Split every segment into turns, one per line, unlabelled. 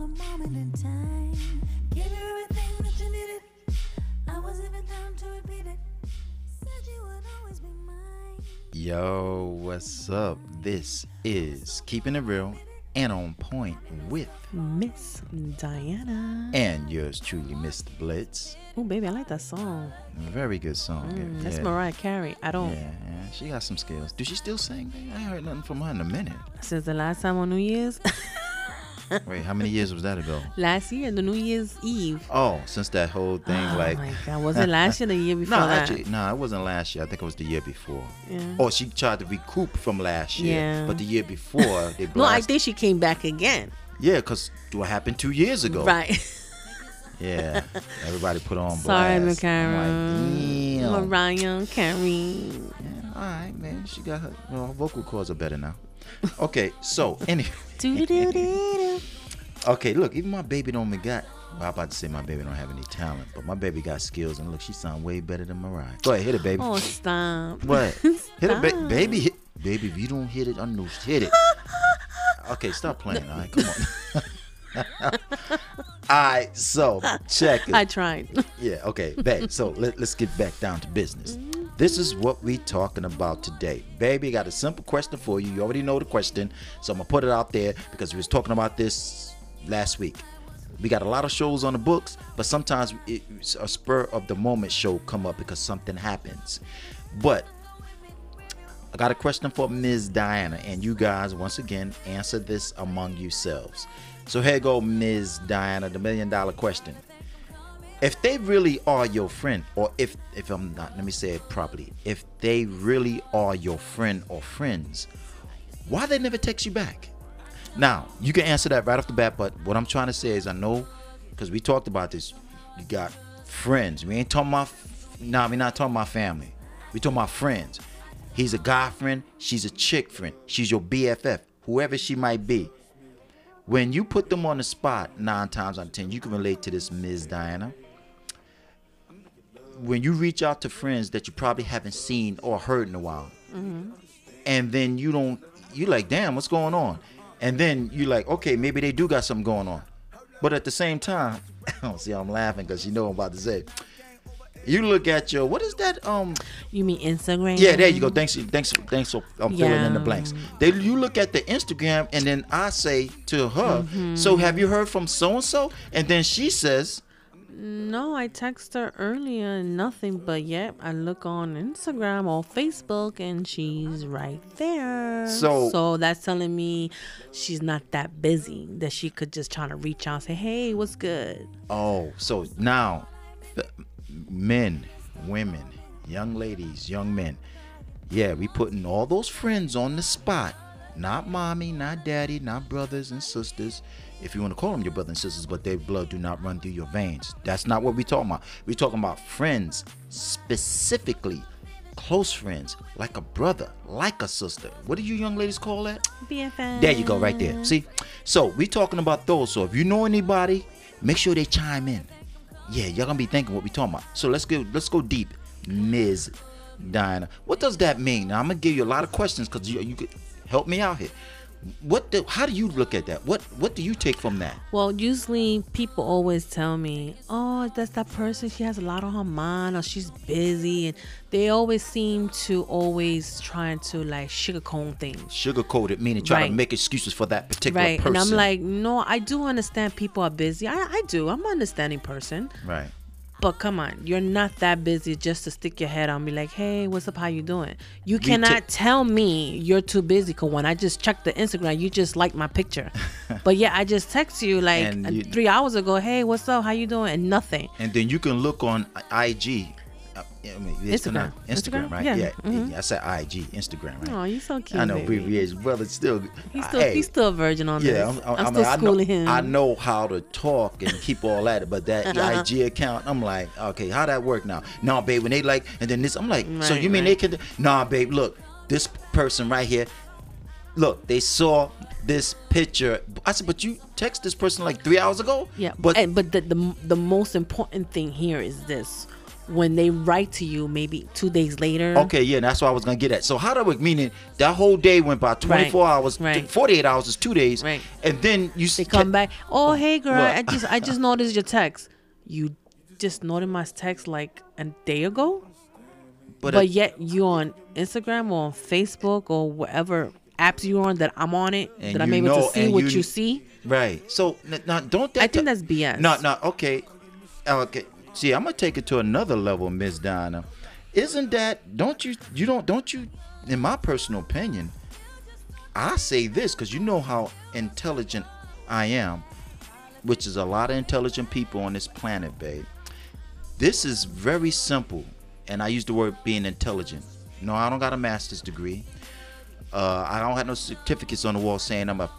a moment in time. Give you everything that you needed. I was even down to repeat it. Said you would always be mine.
Yo, what's up? This is Keeping It Real and On Point with
Miss Diana.
and yours truly, Mr. Blitz.
Oh, baby, I like that song.
Very good song.
Mm,
yeah,
that's. Mariah Carey. I don't.
Yeah, yeah, she got some skills. Do she still sing? I ain't heard nothing from her in a minute.
Since the last time on New Year's,
Wait, how many years was that ago?
last year, the New Year's Eve.
Oh, since that whole thing,
oh
like.
my God, was it last year? The year before
No,
that?
actually, no, it wasn't last year. I think it was the year before.
Yeah.
Oh, she tried to recoup from last year,
Yeah.
but the year before they
no, I think she came back again.
yeah, because what happened two years ago?
Right.
Yeah, everybody put on
Sorry,
blast. I'm like.
Mariah Carey.
Yeah, all right, man. She got her, well, her vocal cords are better now. Okay, so anyway. Okay, look, even my baby don't even got. Well, I'm about to say my baby don't have any talent, but my baby got skills, and look, she sound way better than Mariah. Go ahead, hit it, baby.
Oh, stop.
What? Hit it, ba- baby. Hit, baby, if you don't hit it, unloosed, hit it. Okay, stop playing. All right, come on. all right, so check it.
I tried.
Yeah, okay, babe. So let, let's get back down to business. This is what we talking about today. Baby, got a simple question for you. You already know the question, so I'm gonna put it out there because we was talking about this last week. We got a lot of shows on the books, but sometimes it's a spur of the moment show come up because something happens. But I got a question for Ms. Diana, and you guys once again answer this among yourselves. So here go, Ms. Diana, the million dollar question if they really are your friend or if if i'm not let me say it properly if they really are your friend or friends why they never text you back now you can answer that right off the bat but what i'm trying to say is i know because we talked about this you got friends. We ain't talking about nah we're not talking about family. We talking about friends. He's a guy friend she's a chick friend she's your bff whoever she might be. When you put them on the spot nine times out of ten you can relate to this ms diana. When you reach out to friends that you probably haven't seen or heard in a while, mm-hmm. and then you don't, you like, damn, what's going on? And then you like, okay, maybe they do got something going on, but at the same time, I don't see, I'm laughing because you know what I'm about to say. You look at your what is that? Um,
You mean Instagram?
yeah, there you go. Thanks, thanks, thanks for I'm filling in the blanks. They, you look at the Instagram, and then I say to her,
Mm-hmm.
"So have you heard from so and so?" And then she says,
No, I text her earlier and nothing, but yet I look on Instagram or Facebook and she's right there.
So-
so that's telling me she's not that busy that she could just try to reach out and say, "Hey, what's good?"
Oh, so now, men, women, young ladies, young men, yeah, we putting all those friends on the spot. Not mommy, not daddy, not brothers and sisters. If you want to call them your brothers and sisters, but their blood do not run through your veins. That's not what we talking about. we talking about friends, specifically close friends, like a brother, like a sister. What do you young ladies call that?
BFF.
There you go, right there. See, so we talking about those. So if you know anybody, make sure they chime in. Yeah, y'all gonna be thinking what we talking about. So let's go. Let's go deep, Ms. Diana. What does that mean? Now I'm gonna give you a lot of questions because you you could help me out here. What? Do, how do you look at that? What What do you take from that?
Well, usually people always tell me, "Oh, that's that person. She has a lot on her mind, or she's busy," and they always seem to always trying to like sugarcoat things.
Sugarcoated meaning try to make excuses for that particular
right
person.
and i'm like no i do understand people are busy i, I do i'm an understanding person
right.
But come on you're not that busy just to stick your head on me like hey what's up? How you doing? You cannot tell me you're too busy because when i just checked the instagram you just liked my picture. But yeah i just text you like uh,
you-
three hours ago hey what's up? How you doing? And nothing.
And then you can look on IG. I mean, it's
Instagram.
Instagram,
Instagram?
right?
Yeah.
Yeah,
Mhm.
I said IG, Instagram, right?
oh you so cute
I know abbreviation, brother. Still,
he's still
hey,
he's still a virgin on
yeah,
this
I'm, I'm,
i'm,
I
still
I know,
schooling him
I know how to talk and keep all that, but that IG account, I'm like, okay, how that work now? Nah, babe, when they like, and then this, I'm like, so you mean
right.
they can? Nah, babe, look, this person right here, look, they saw this picture. I said, but you text this person like three hours ago.
Yeah,
but
but and, but the, the the most important thing here is this: when they write to you, maybe two days later.
Okay, yeah, that's what I was gonna get at. So how do it meaning that whole day went by 24
Right,
hours,
right.
48 hours is two days,
Right.
and then you
They come back. Oh, hey girl,
What?
I just I just noticed your text. You just noticed my text like a day ago,
but,
but,
uh,
yet you on Instagram or on Facebook or whatever apps you're on that I'm on it that I'm able
know-
to see what
you-
you, see.
right. So now don't that
I think that's BS.
No, no, okay, okay. See, I'm gonna take it to another level, Miss Donna. Isn't that? Don't you? You don't? Don't you? In my personal opinion, I say this because you know how intelligent I am, which is a lot of intelligent people on this planet, babe. This is very simple, and I use the word being intelligent. No, I don't got a master's degree. Uh, I don't have no certificates on the wall saying I'm a,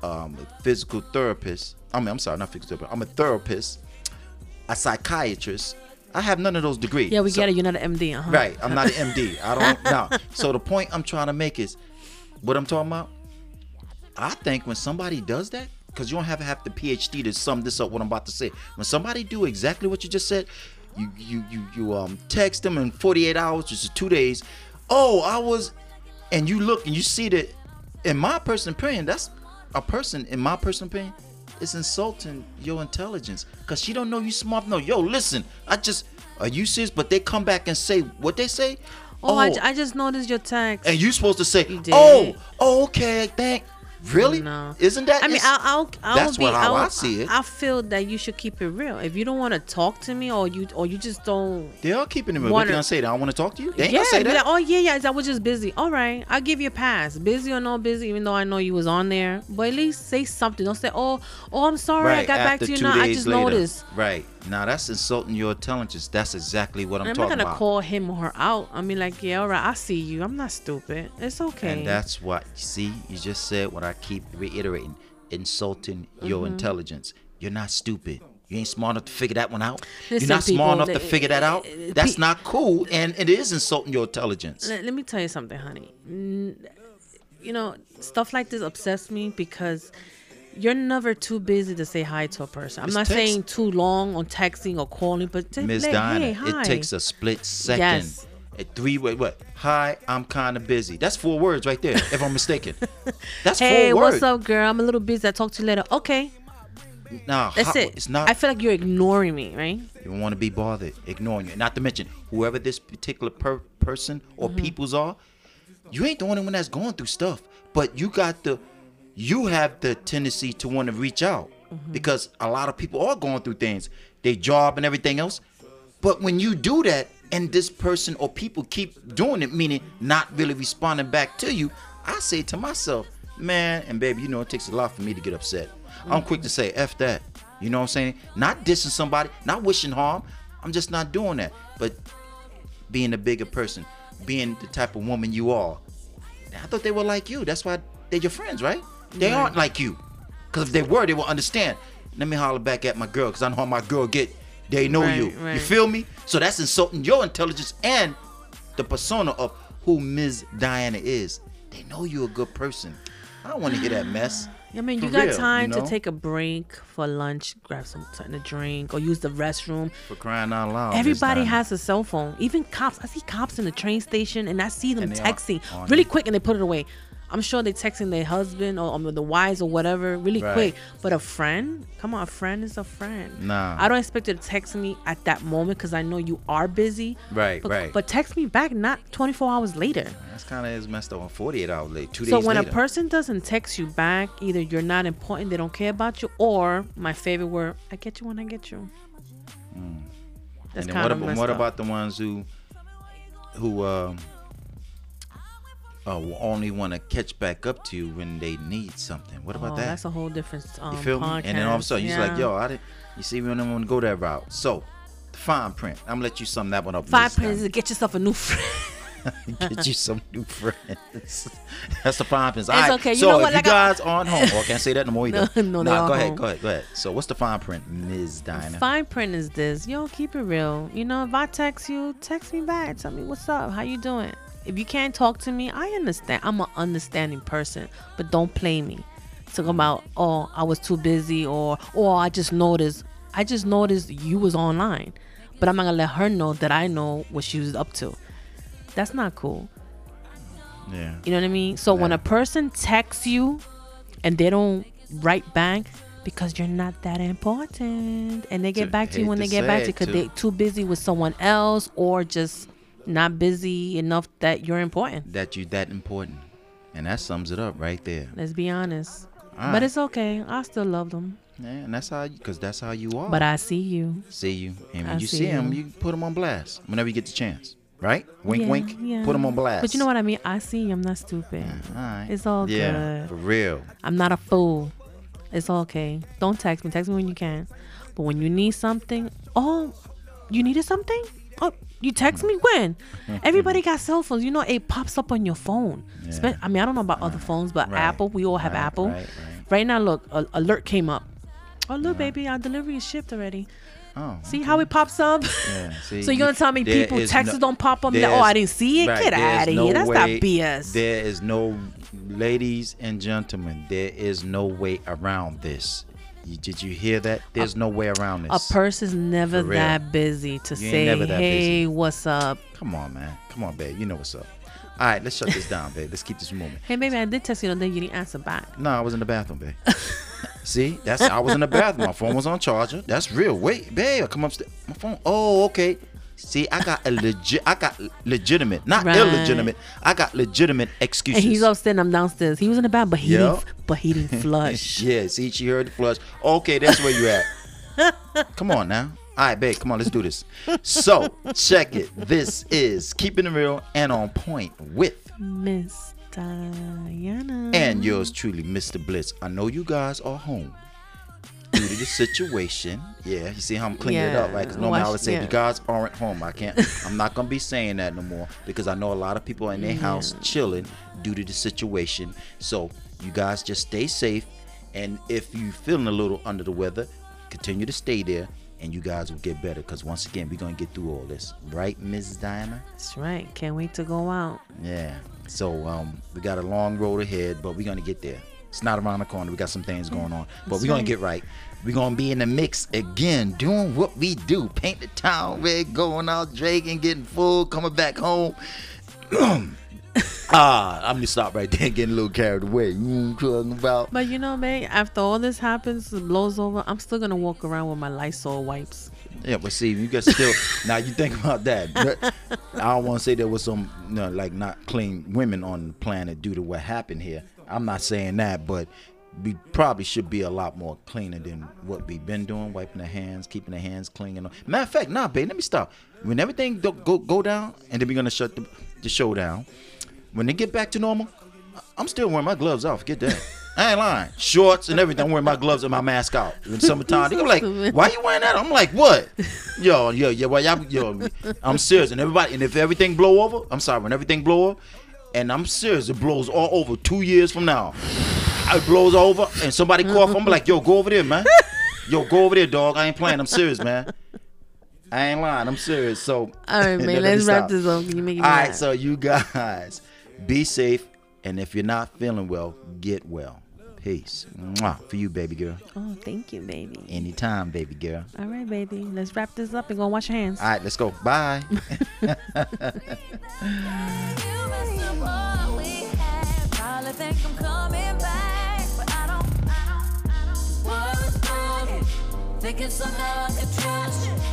um, a physical therapist. I mean, I'm sorry, not physical therapist. I'm a therapist, a psychiatrist. I have none of those degrees.
Yeah, we
So-
get it. You're not an MD, uh-huh.
Right. I'm not an MD. I don't know. So the point I'm trying to make is what I'm talking about. I think when somebody does that, because you don't have to have the PhD to sum this up what I'm about to say. When somebody do exactly what you just said, you you you you um text them in 48 hours, which is two days. Oh, I was, and you look and you see that. In my personal opinion, that's a person. In my personal opinion, is insulting your intelligence because she don't know you smart. No, yo, listen, I just are you serious? But they come back and say what they say.
Oh, I, oh. I just noticed your text.
and you supposed to say, oh, oh, okay, thank. Really?
No.
Isn't that?
I mean, I'll, I'll, I'll
that's
be,
what how
I'll,
I see it.
I feel that you should keep it real. If you don't want to talk to me, or you, or you just don't.
they are keeping it. Real. What
Wanna-
they gonna say? They don't want to talk to you. They ain't
yeah,
gonna say that.
like, oh yeah, yeah. I was just busy. All right, I'll give you a pass. Busy or not busy, even though I know you was on there. But at least say something. Don't say, oh, oh, I'm sorry, I got back to you now. I just
later.
noticed.
Right. Now that's insulting your intelligence. That's exactly what I'm,
talking about. I'm not gonna
about.
call him or her out. I mean, like, yeah, all right, I see you. I'm not stupid. It's okay.
And that's what you see. You just said what I keep reiterating: insulting your
Mm-hmm.
intelligence. You're not stupid. You ain't smart enough to figure that one out.
Listen,
You're not
people,
smart enough to figure that out.
uh,
That's
pe-
not cool, and it is insulting your intelligence.
let, let me tell you something, honey. You know, stuff like this upsets me because you're never too busy to say hi to a person. I'm
It's
not
text-
saying too long on texting or calling, but to
Miss
like, hey, hi.
it takes a split second.
Yes.
A three way what? Hi, I'm kind of busy. That's four words right there, if I'm mistaken. That's
Hey,
four words.
Hey, what's up, girl? I'm a little busy. I'll talk to you later. Okay,
Nah,
that's
how-
it.
It's not.
I feel like you're ignoring me, right?
You don't want to be bothered, ignoring you. Not to mention whoever this particular per- person or
Mm-hmm.
peoples are, you ain't the only one that's going through stuff. But you got the, you have the tendency to want to reach out
Mm-hmm.
because a lot of people are going through things, their job and everything else. But when you do that, and this person or people keep doing it, meaning not really responding back to you, I say to myself, man, and baby, you know it takes a lot for me to get upset. I'm quick to say, F that. You know what I'm saying? Not dissing somebody, not wishing harm. I'm just not doing that. But being a bigger person, being the type of woman you are. I thought they were like you. That's why they're your friends, right? They aren't like you. Because if they were, they would understand. Let me holler back at my girl, because I know how my girl get. They know
Right,
you. You feel me? So that's insulting your intelligence and the persona of who Ms. Diana is. They know you're a good person. I don't want to hear that mess.
I mean, you
For
got
real,
time
you know?
to take a break for lunch, grab some something to drink, or use the restroom.
For crying out loud.
Everybody has a cell phone. Even cops. I see cops in the train station, and I see them texting really quick, and they put it away. I'm sure they're texting their husband or, or the wives or whatever really
Right.
quick. But a friend, come on, a friend is a friend.
Nah.
I don't expect you to text me at that moment because I know you are busy.
Right,
but,
right.
But text me back not 24 hours later.
That's kind of is messed up on 48 hours late. Two
So
days So
when
later.
a person doesn't text you back, either you're not important, they don't care about you, or my favorite word, I get you when I get you. That's
Mm. and then
kind
what,
of
about, what about the ones who who um uh, will only want to catch back up to you when they need something? What about
oh,
that?
That's a whole different um,
you feel me? And then all of a sudden, you're
Yeah.
like, yo, I didn't. You see, we don't want to go that route. So, the fine print. I'm gonna let you sum that one up. Fine
print to get yourself a new friend.
Get you some new friends. That's the fine print.
It's okay. You
so
know
if
what?
you
Like I-
guys aren't home, oh, I can't say that no more either.
No, no,
Nah, go ahead,
home.
go ahead, go ahead. So what's the fine print, Ms. Diana?
Fine print is this. Yo, keep it real. You know, if I text you, text me back. Tell me what's up. How you doing? If you can't talk to me, I understand. I'm an understanding person, but don't play me. Talk about oh, I was too busy or or I just noticed. I just noticed you was online. but I'm not gonna let her know that I know what she was up to. That's not cool.
Yeah.
You know what I mean? So when a person texts you and they don't write back because you're not that important, and they get
To-
back to you when
to
they get back to you because they're too busy with someone else or just not busy enough that you're important.
That you that important, and that sums it up right there.
Let's be honest.
All
But it's okay. I still love them.
Yeah, and that's how, because that's how you are.
But I see you.
see you, and when
I
you
see
see him,
you.
you put him on blast whenever you get the chance. Right? Wink,
Yeah,
wink.
yeah.
Put him on blast.
But you know what I mean? I see you. I'm not stupid.
All right.
It's all
yeah,
good.
for real.
I'm not a fool. It's okay. Don't text me. Text me when you can. But when you need something, oh, you needed something? Oh, you text me when? Everybody got cell phones. You know, it pops up on your phone. Spe-
Yeah.
I mean, I don't know about other phones, but
Right.
Apple, we all have
Right,
Apple.
right, right.
Now, look, a alert came up. Oh, look, baby, our delivery is shipped already.
Oh,
See how it pops up?
Yeah, see,
So you're gonna tell me people texts
no-
don't pop up? Like, oh, I didn't see it.
right,
Get out of
no
here. That's not
way-
BS.
There is no, ladies and gentlemen, there is no way around this. You, did you hear that? There's no way around this.
A person's never that busy to
You
say, "Hey,
busy.
what's up?"
Come on, man. Come on, babe. You know what's up. All right, let's shut this down, babe. Let's keep this moving.
Hey, baby, I did text you the other day. You didn't answer back.
No, I was in the bathroom, babe. See, that's I was in the bathroom. My phone was on charger. That's real. Wait, babe, I come upstairs. My phone. Oh, okay. See, I got a legit. I got legitimate, not
Right.
illegitimate. I got legitimate excuses.
And he's upstairs. I'm downstairs. He was in the bath, but he
Yeah.
didn't. But he didn't flush.
yeah. See, she heard the flush. Okay, that's where you at. come on now. All right, babe. Come on, let's do this. So check it. This is keeping it real and on point with
Miss Diana.
and yours truly, Mr. Bliss. I know you guys are home the situation. Yeah, you see how I'm cleaning it up, right? Because normally I would say
yeah.
you guys aren't home. I can't. I'm not gonna be saying that no more because I know a lot of people in their house chilling due to the situation. So you guys just stay safe, and if you're feeling a little under the weather, continue to stay there. And you guys will get better because once again, we're gonna get through all this, right, Mrs. Diana?
That's right. Can't wait to go out.
Yeah. So um, we got a long road ahead, but we're gonna get there. It's not around the corner. We got some things going on, but
That's
we're gonna
right.
get right. We're gonna be in the mix again, doing what we do. Paint the town red, going out drinking, getting full, coming back home. ah, I'm gonna stop right there, getting a little carried away. You know what I'm talking about?
But you know, man, after all this happens, it blows over, I'm still gonna walk around with my Lysol wipes.
Yeah, but see, you got still now. You think about that. I don't want to say there was some, you know, like not clean women on the planet due to what happened here. I'm not saying that, but we probably should be a lot more cleaner than what we've been doing, wiping our hands, keeping our hands clean. And all. Matter of fact, nah, babe, let me stop. When everything do, go go down, and then we're gonna shut the, the show down. When they get back to normal, I'm still wearing my gloves off. Get that. I ain't lying. Shorts and everything. I'm wearing my gloves and my mask out. In summertime, they go like, "Why you wearing that?" I'm like, "What?" Yo, yo, yo, well, y'all, yo, I'm serious. And everybody, and if everything blow over, I'm sorry. When everything blow over, and I'm serious, it blows all over. Two years from now, it blows over, and somebody cough. I'm like, "Yo, go over there, man. Yo, go over there, dog. I ain't playing. I'm serious, man. I ain't lying. I'm serious." So,
All right, man, let's wrap this up. You make me
All right, so you guys be safe, and if you're not feeling well, get well. Peace. Mwah. For you, baby girl.
oh, thank you, baby.
Anytime, baby girl.
All right, baby, let's wrap this up and go wash your hands.
All right, let's go. Bye.
Thinking somehow I could trust you.